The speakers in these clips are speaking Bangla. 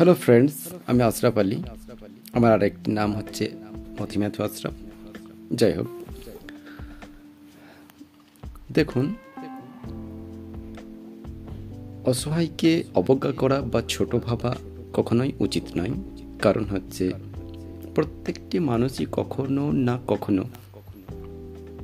হ্যালো ফ্রেন্ডস আমি আশরাফ আলী। আমার আরেকটি নাম হচ্ছে মতিমাথু আশরাফ। যাই হোক। দেখুন, অসহায়কে অবজ্ঞা করা বা ছোট ভাবা কখনোই উচিত নয়। কারণ হচ্ছে, প্রত্যেকটি মানুষই কখনো না কখনো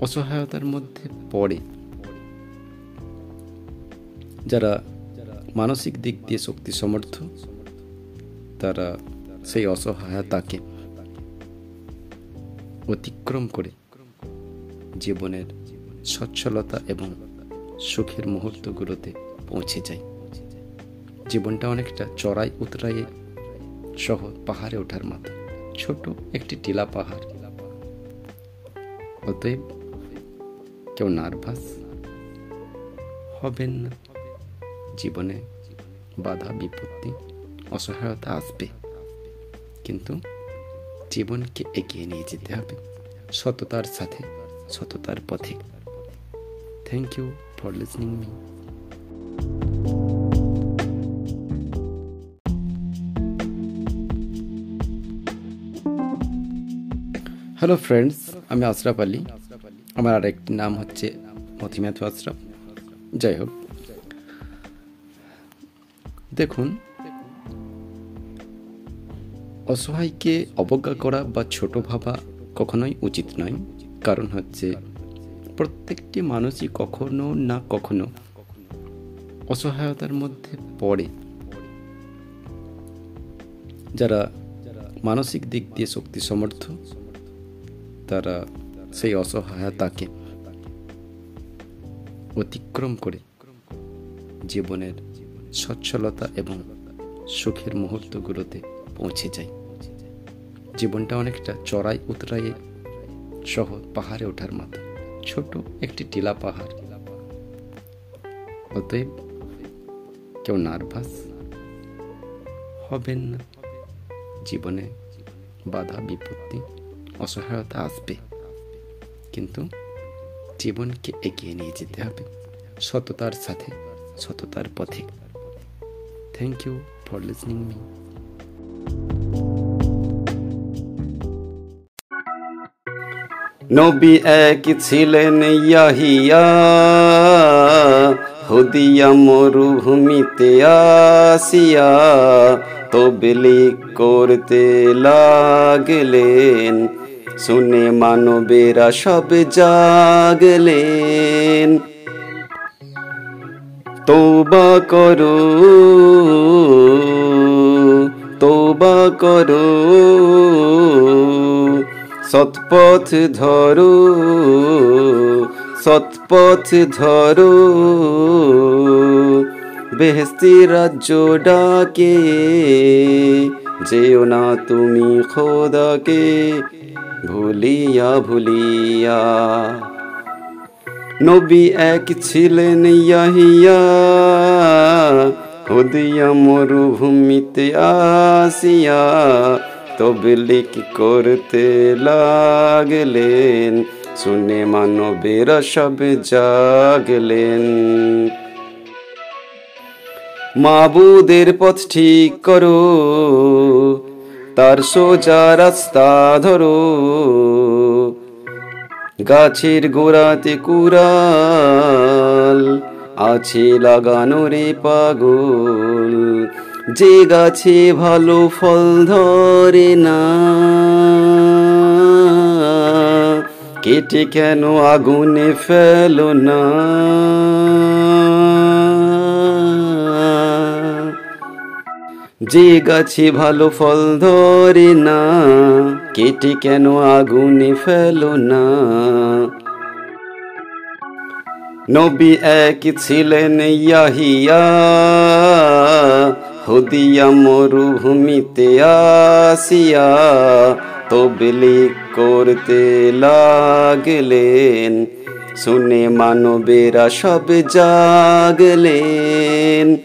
অসহায়তার মধ্যে পড়ে। যারা মানসিক দিক দিয়ে শক্তি সমর্থ তারা সেই অসহায়তাকে অতিক্রম করে জীবনের সচ্ছলতা এবং সুখের মুহূর্তগুলোতে পৌঁছে যায়। জীবনটা অনেকটা চড়াই উতরাইয়ে সহ পাহাড়ে ওঠার মতো। ছোট একটি টিলা পাহাড়। অতএব কেউ নার্ভাস হবেন না। জীবনে বাধা বিপত্তি অসহায়তা আসবে। কিন্তু জীবনকে এগিয়ে নিয়ে যেতে হবে। সততার সাথে, সততার পথে। Thank you for listening me hello friends আমি আশরাফ আলী। আমার আরেকটি নাম হচ্ছে মতিমাথু আশরাফ। যাই হোক, দেখুন অসহায়কে অবজ্ঞা করা বা ছোট ভাবা কখনোই উচিত নয়। কারণ হচ্ছে, প্রত্যেকটি মানুষই কখনো না কখনো অসহায়তার মধ্যে পড়ে। যারা মানসিক দিক দিয়ে শক্তি সমর্থ, তারা সেই অসহায়তাকে অতিক্রম করে জীবনের সচ্ছলতা এবং সুখের মুহূর্তগুলোতে পৌঁছে যায় জীবনটা অনেকটা চড়াই উতরাইয়ে সহ পাহাড়ে ওঠার মতো। ছোট একটি টিলা পাহাড়। অতএব কেউ নার্ভাস হবেন না। জীবনে বাধা, বিপত্তি, অসহায়তা আসবে। কিন্তু জীবনকে এগিয়ে নিয়ে যেতে হবে সততার সাথে, সততার পথে। Thank you for listening me নবী এক ছিলেন ইয়াহিয়া, হুদিয়া মরুভূমিতে আসিয়া তবলিক করতে লাগলেন। শুনে মানবেরা সব জাগলেন। তোবা করো তোবা করো। সৎপথ ধরো সৎপথ ধরো। বেহস্তি রাজ্য ডাকে, যেও না তুমি খোদাকে, ভুলিয়া ভুলিয়া। নবী এক ছিলেন ইয়াহিয়া, হুদিয়া মরুভূমিতে আসিয়া তবলিক করতে লাগলেন। শুনে মানবেরা সব জাগলেন। মাবুদের পথ ঠিক করো, তার সোজা রাস্তা ধরো। গাছের গোড়াতে কুড়াল আছে লাগানো রে পাগল। যে গাছে ভালো ফল ধরে না, কেটে কেন আগুনে ফেলো না? যে গাছে ভালো ফল ধরে না, কেটে কেন আগুনে ফেলো না? নবী এক ছিলেন ইয়াহিয়া হুদিয়া মরুভূমিতে আসিয়া তবলিক করতে লাগলেন। শুনে মানবেরা সব জাগলেন।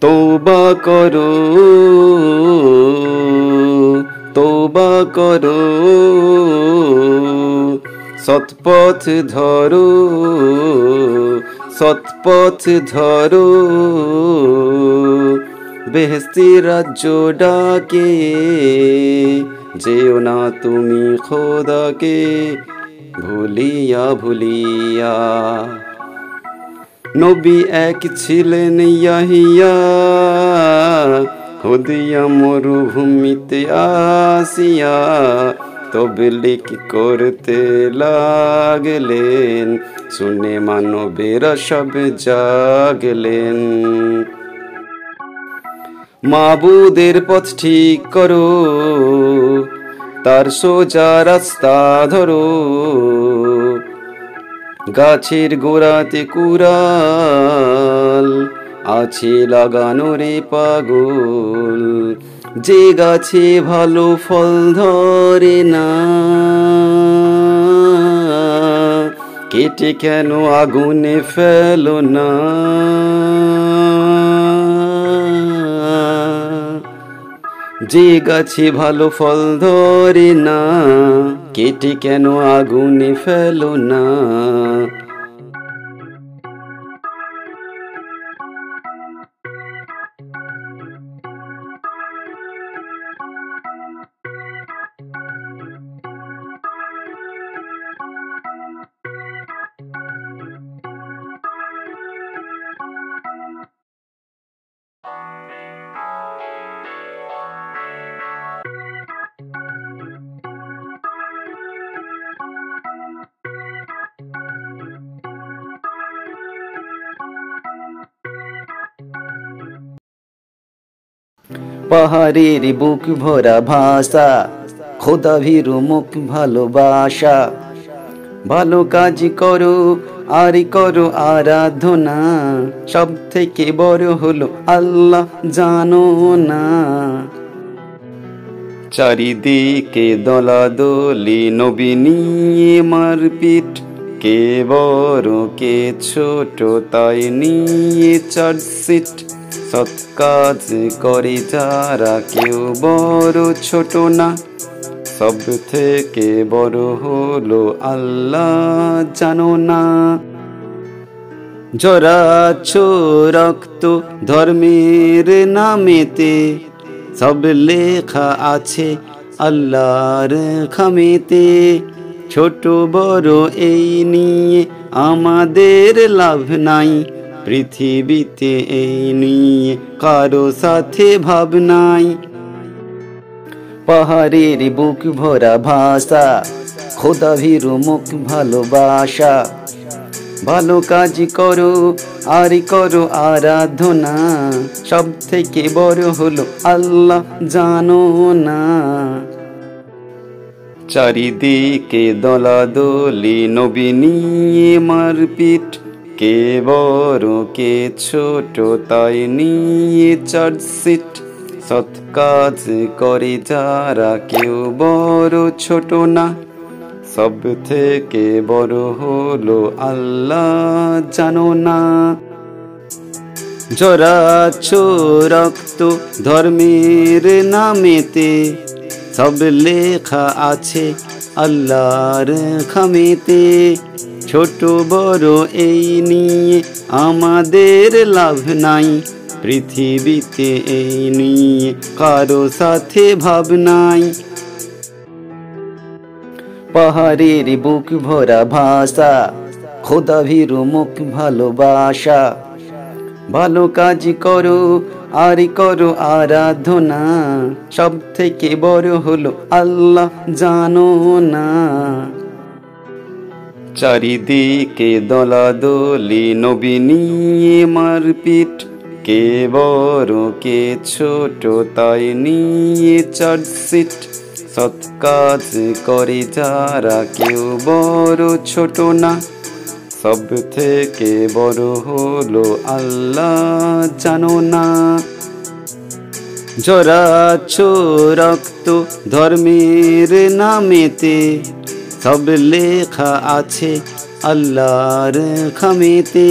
তোবা করো তোবা করো, সৎপথ ধরো। সৎপথ ধরো। বেহস্তি রাজ্য ডাকে, যেও না তুমি খোদাকে, ভুলিয়া ভুলিয়া। নবী এক ছিলেন ইয়াহিয়া হুদিয়া মরুভূমিতে আসিয়া তবলিক করতে লাগলেন? শুনে মানবেরা সব জাগলেন। মাবুদের পথ ঠিক করো, তার সোজা রাস্তা ধরো। গাছের গোড়াতে কুড়াল, আছে লাগানো রে পাগল। যে গাছে ভালো ফল ধরে না, কেটে কেন আগুনে ফেলো না? যে গাছে ভালো ফল ধরে না, কেটে কেন আগুনে ফেলো না? পাহাড়ের বুক ভরা ভাষা খোদা ভীরু মুখ ভালোবাসা। ভালো কাজ করো, আর করো আরাধনা সব থেকে বড় হলো আল্লাহ জানো না। চারিদিকে দলাদলি, নবী নিয়ে মারপিট, কে বড়, কে ছোট, তাই নিয়ে চার্জশিট। সৎ কাজ যারা কেউ বড় ছোট না। সব থেকে বড় হলো আল্লাহ, জানো না। জরাচ্ছ রক্ত ধর্মের নামেতে সব লেখা আছে আল্লাহর খামেতে। ছোট বড় এই নিয়ে আমাদের লাভ নাই পৃথিবীতে এই নিয়ে কারও সাথে ভাবনাই। পাহাড়ের বুক ভরা ভাষা খোদা ভীরু মুখ ভালোবাসা। ভালো কাজ করো, আর করো আরাধনা। সব থেকে বড় হলো আল্লাহ, জানো না। চারিদিকে দলাদলি, নবী নিয়ে মারপিট। কে বড় কে ছোট তাই নিয়ে চার্জশিট সৎ কাজ করে যারা কেউ বড় ছোট না। সব থেকে বড় হলো আল্লাহ জানো না। জরাচ্ছ রক্ত ধর্মের নামেতে সব লেখা আছে আল্লাহর খামেতে। ছোট বড় এই নিয়ে আমাদের লাভ নাই। পৃথিবীতে এই নিয়ে কারও সাথে ভাবনাই পাহাড়ের বুক ভরা ভাষা খোদা ভীরু মুখ ভালোবাসা। ভালো কাজ করো, আর করো আরাধনা। সব থেকে বড় হলো আল্লাহ জানো না। চারিদিকে দলাদলি, নবী নিয়ে মারপিট। কে বড়, কে ছোট, তাই নিয়ে চার্জশিট সৎ কাজ করে যারা কেউ বড় ছোট না। সব থেকে বড় হলো আল্লাহ জানো না। জরাচ্ছ রক্ত ধর্মের নামেতে সব লেখা আছে আল্লাহর খামেতে।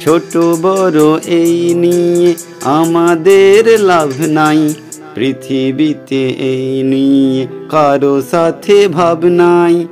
ছোট বড় এই নিয়ে আমাদের লাভ নাই। পৃথিবীতে এই নিয়ে কারও সাথে ভাবনাই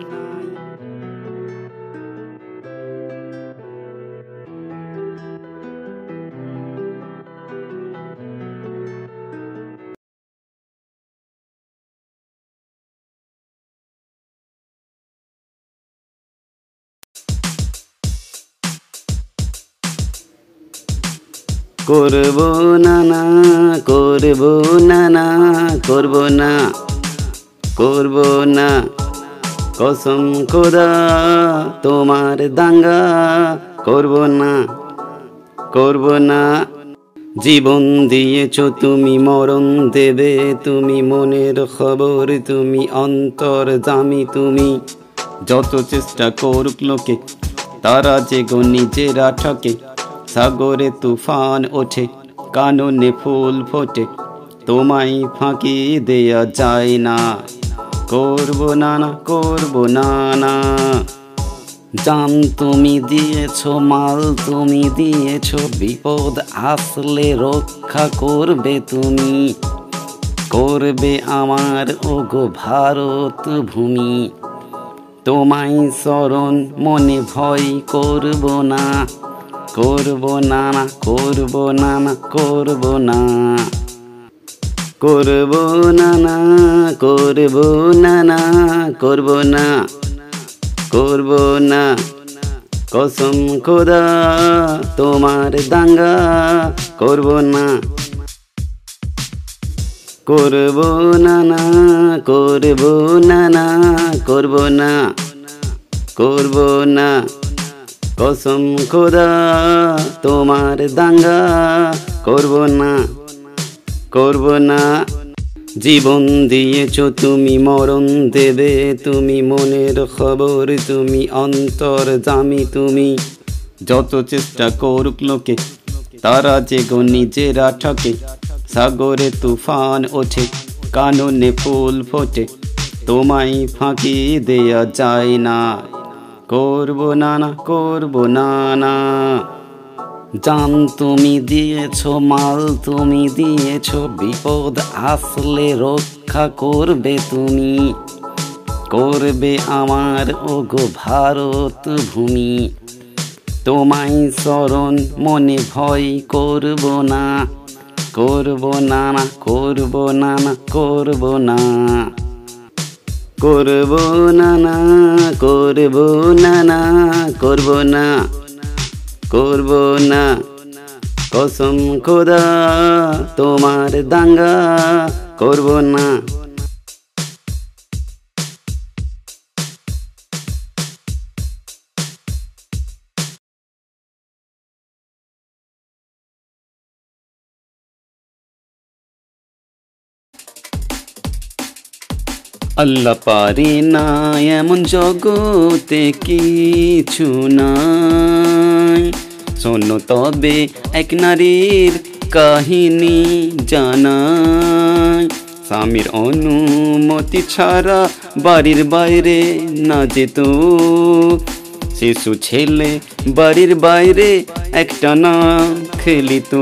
করব না না করব না না করব না করব না। কসম খোদা, তোমার দাঙ্গা, করব না করব না। জীবন দিয়েছ তুমি, মরণ দেবে তুমি, মনের খবর তুমি, অন্তর জামি তুমি। যত চেষ্টা করুক লোকে, তারা যে গো নিজেরা ঠকে। সাগরে তুফান ওঠে, কাননে ফুল ফোটে। তোমায় ফাঁকি দেয়া যায় না। করব না না করব না না জান তুমি দিয়েছ, মাল তুমি দিয়েছ, বিপদ আসলে রক্ষা করবে তুমি। করবে আমার, ওগো ভারত ভূমি। তোমায় স্মরণ, মনে ভয় করব না। করব না না, করব না না, করব না। করব না না, করব না না, করব না। করব না, কসম খোদা, তোমার দাঙ্গা করব না। করব না না, করব না না, করব না। করব না কসম খোদা, তোমার দাঙ্গা করব না করব না। জীবন দিয়েছ তুমি, মরণ দেবে তুমি, মনের খবর তুমি, অন্তর জামি তুমি। যত চেষ্টা করুক লোকে, তারা যে গো নিজেরা ঠকে। সাগরে তুফান ওঠে, কাননে ফুল ফোটে, তোমায় ফাঁকি দেয়া যায় না। করব না না করব না না জান তুমি দিয়েছ, মাল তুমি দিয়েছ, বিপদ আসলে রক্ষা করবে তুমি। করবে আমার, ওগো ভারত ভূমি। তোমায় স্মরণ মনে ভয় করব না। করব না না করব না না করব না। করব না না, করব না না, করব না করব না। কসম খোদা, তোমার দাঙ্গা করব না। আল্লাহ পারে এমন জগতে কিছু নাই। শোনো তবে এক নারীর কাহিনী জানাই। স্বামীর অনুমতি ছাড়া বাড়ির বাইরে না যেত। শিশু ছেলে বাড়ির বাইরে একটা না খেলিত।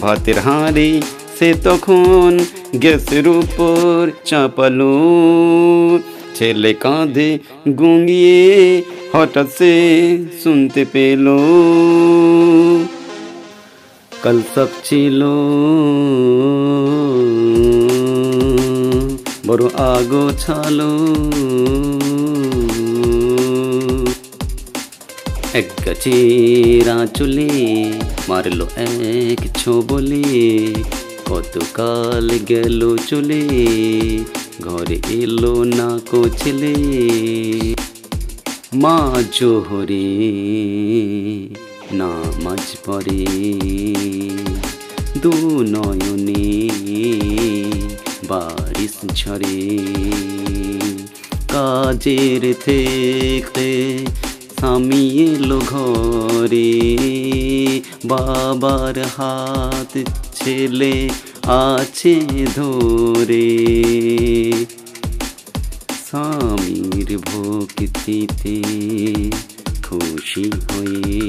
ভাতের হাঁড়ি সে তখন গ্যাসের উপর চাপালো ছেলে কাঁধে গুঙ্গিয়ে হঠাৎ সে শুনতে পেল কাল সব ছিল বড় আগো ছালো এক গাছেরা চলে মারলো এক ছোবলে কতকাল গেল চলে, ঘরে এলো না কো ছেলে। মা জোহরে নামাজ পড়ে, দু নয়নে বারিশ ঝরে। কাজের থেকে স্বামী এলো ঘরে, বাবার হাত ছেলে আছে ধরে। স্বামীর ভক্তিতে খুশি হয়ে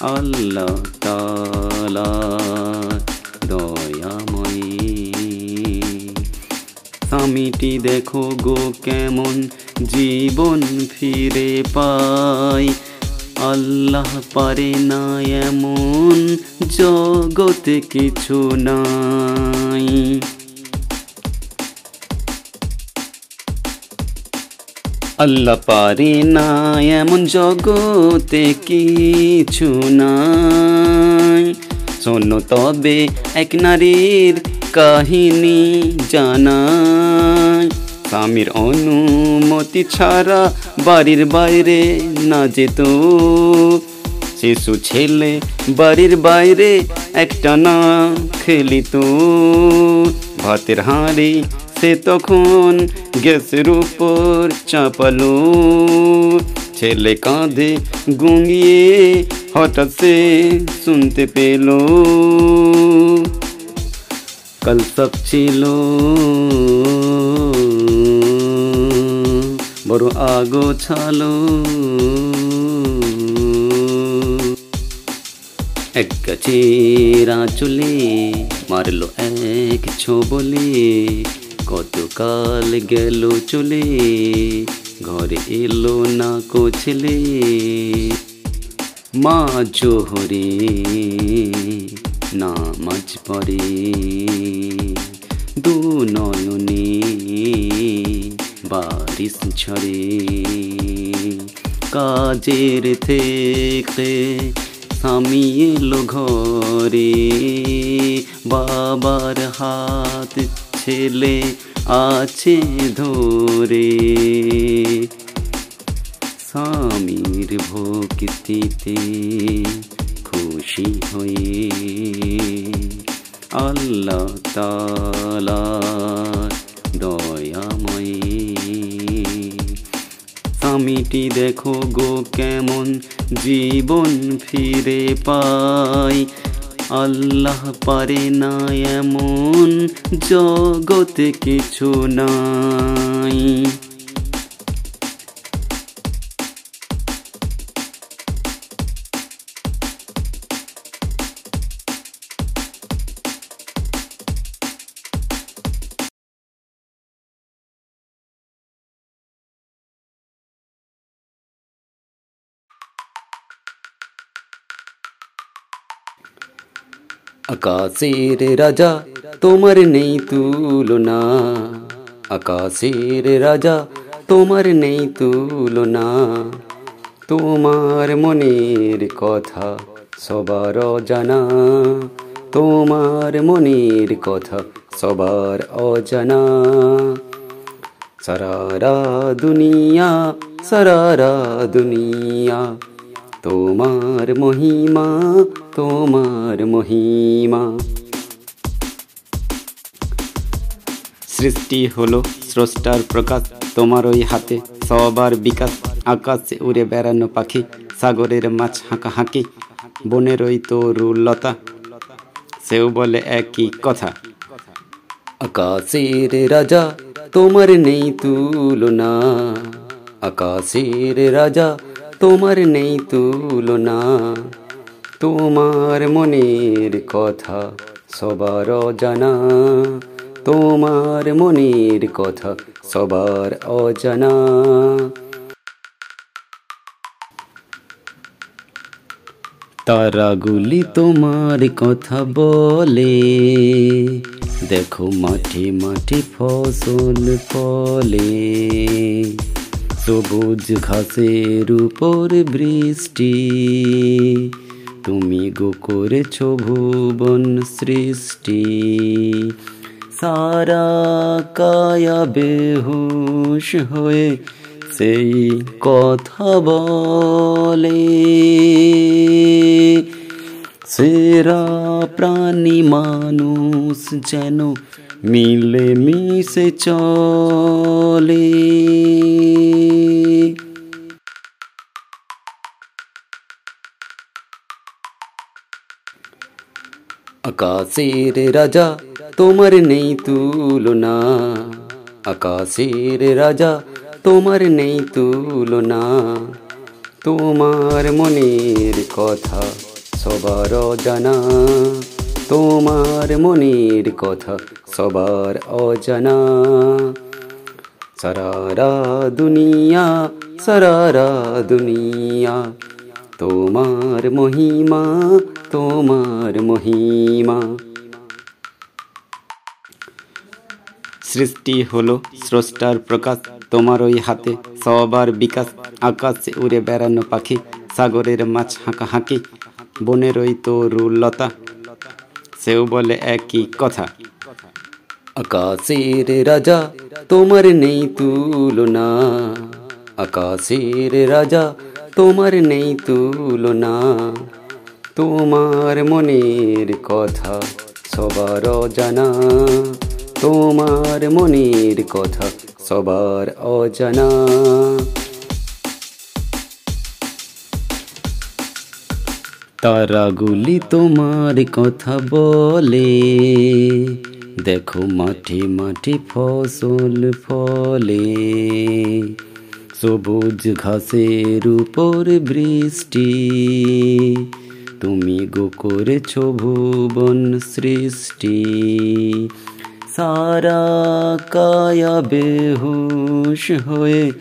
আল্লাহ দয়াময়ী। স্বামীটি দেখো গো কেমন জীবন ফিরে পায়। আল্লাহ পারে না এমন জগতে কিছু নাই। আল্লাহ পারে না এমন জগতে কিছু নাই। শোনো তবে এক নারীর কাহিনী জানায় স্বামীর অনুমতি ছাড়া বাড়ির বাইরে না যেত। শিশু ছেলে বাড়ির বাইরে একটা না খেলিত। ভাতের হাঁড়ি সে তখন গ্যাসের উপর চাপালো। ছেলে কাঁধে গুঙিয়ে হঠাৎ সে শুনতে পেল। কাল সব ছিল বড় আগো ছালো। এক গাছেরা চলে, মারলো এক ছোবলে। কতকাল গেল চলে, ঘরে এলো না কো ছেলে। মা জোহরে নামাজ পড়ে। দু নয়নে বারিশ ঝরে কাজের থেকে স্বামী এলো ঘরে। বাবার হাত ছেলে আছে ধরে। স্বামীর ভক্তিতে খুশি হয়ে আল্লাহ তালা স্বামীটি দেখো গো কেমন জীবন ফিরে পাই আল্লাহ পারে না এমন জগতে কিছু নাই। আকাশের রাজা, তোমার নেই তুলনা। আকাশের রাজা, তোমার নেই তুলনা। তোমার মনের কথা সবার অজানা। তোমার মনের কথা সবার অজানা। সারারা দুনিয়া সারারা দুনিয়া তোমার মহিমা তোমার মহিমা। সৃষ্টি হলো স্রষ্টার প্রকাশ, তোমার ওই হাতে সবার বিকাশ। আকাশে উড়ে বেড়ানো পাখি, সাগরের মাছ হাঁকা হাঁকি বনের ওই তরুলতা। সেও বলে একই কথা, আকাশের রাজা তোমার নেই তুলনা। আকাশের রাজা তোমার নেই তুলনা, তোমার মনের কথা সবার অজানা, তোমার মনের কথা সবার অজানা। তারাগুলি তোমার কথা বলে, দেখো মাঠে মাঠে ফসল ফলে। সবুজ ঘাসের উপর বৃষ্টি। তুমি গো করেছ ভুবন সৃষ্টি। সারা কায়া বেহুশ হয়ে সেই কথা বলে। সেরা প্রাণী মানুষ যেন মিলে মিশে চলে। আকাশের রাজা, তোমার নেই তুলনা। আকাশের রাজা, তোমার নেই তুলনা। তোমার মনের কথা সবার অজানা। তোমার মনের কথা সবার অজানা। সারারা দুনিয়া সারারা দুনিয়া। তোমার মহিমা তোমার মহিমা। সৃষ্টি হলো স্রষ্টার প্রকাশ, তোমার ওই হাতে সবার বিকাশ। আকাশে উড়ে বেড়ানো পাখি, সাগরের মাছ হাঁকা হাঁকি বনের ওই তরুলতা সেও বলে একই কথা, আকাশের রাজা তোমার নেই তুলনা। আকাশের রাজা তোমার নেই তুলনা। তোমার মনের কথা সবার অজানা। তোমার মনের কথা সবার অজানা। তারাগুলি তোমার কথা বলে। দেখো মাঠে মাঠে ফসল ফলে। সবুজ ঘাসের উপর বৃষ্টি। তুমি গো করেছ ভুবন সৃষ্টি। সারা কায়া বেহুশ হয়ে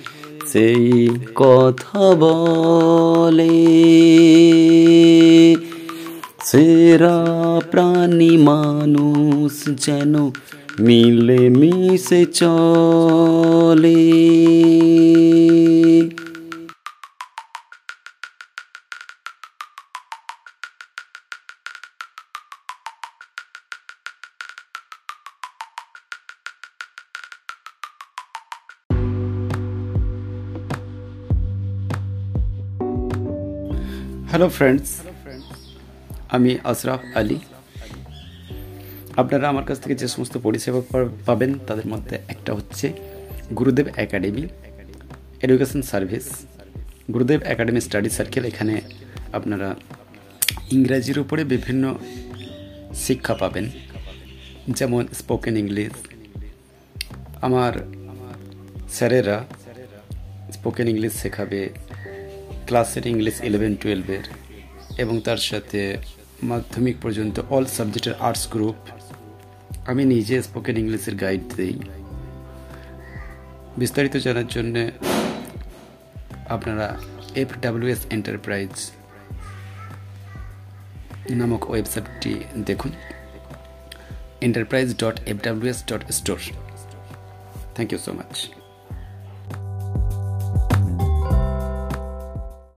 সেই কথা বলে। সেরা প্রাণী মানুষ যেন মিলে মিশে চলে। হ্যালো ফ্রেন্ডস আমি আশরাফ আলী আপনারা আমার কাছ থেকে যে সমস্ত পরিষেবা পাবেন তাদের মধ্যে একটা হচ্ছে Gurudev academy education service. Gurudev academy study circle এখানে আপনারা ইংরাজির উপরে বিভিন্ন শিক্ষা পাবেন। যেমন স্পোকেন ইংলিশ আমার স্যারেরা স্পোকেন ইংলিশ শেখাবে। ক্লাসের ইংলিশ ইলেভেন টুয়েলভের এবং তার সাথে মাধ্যমিক পর্যন্ত অল সাবজেক্টের আর্টস গ্রুপ আমি নিজে স্পোকেন ইংলিশের গাইড দিই। বিস্তারিত জানার জন্যে আপনারা এফ ডাব্লিউএস এন্টারপ্রাইজ নামক ওয়েবসাইটটি দেখুন। Enterprise dot F W S dot store thank you so much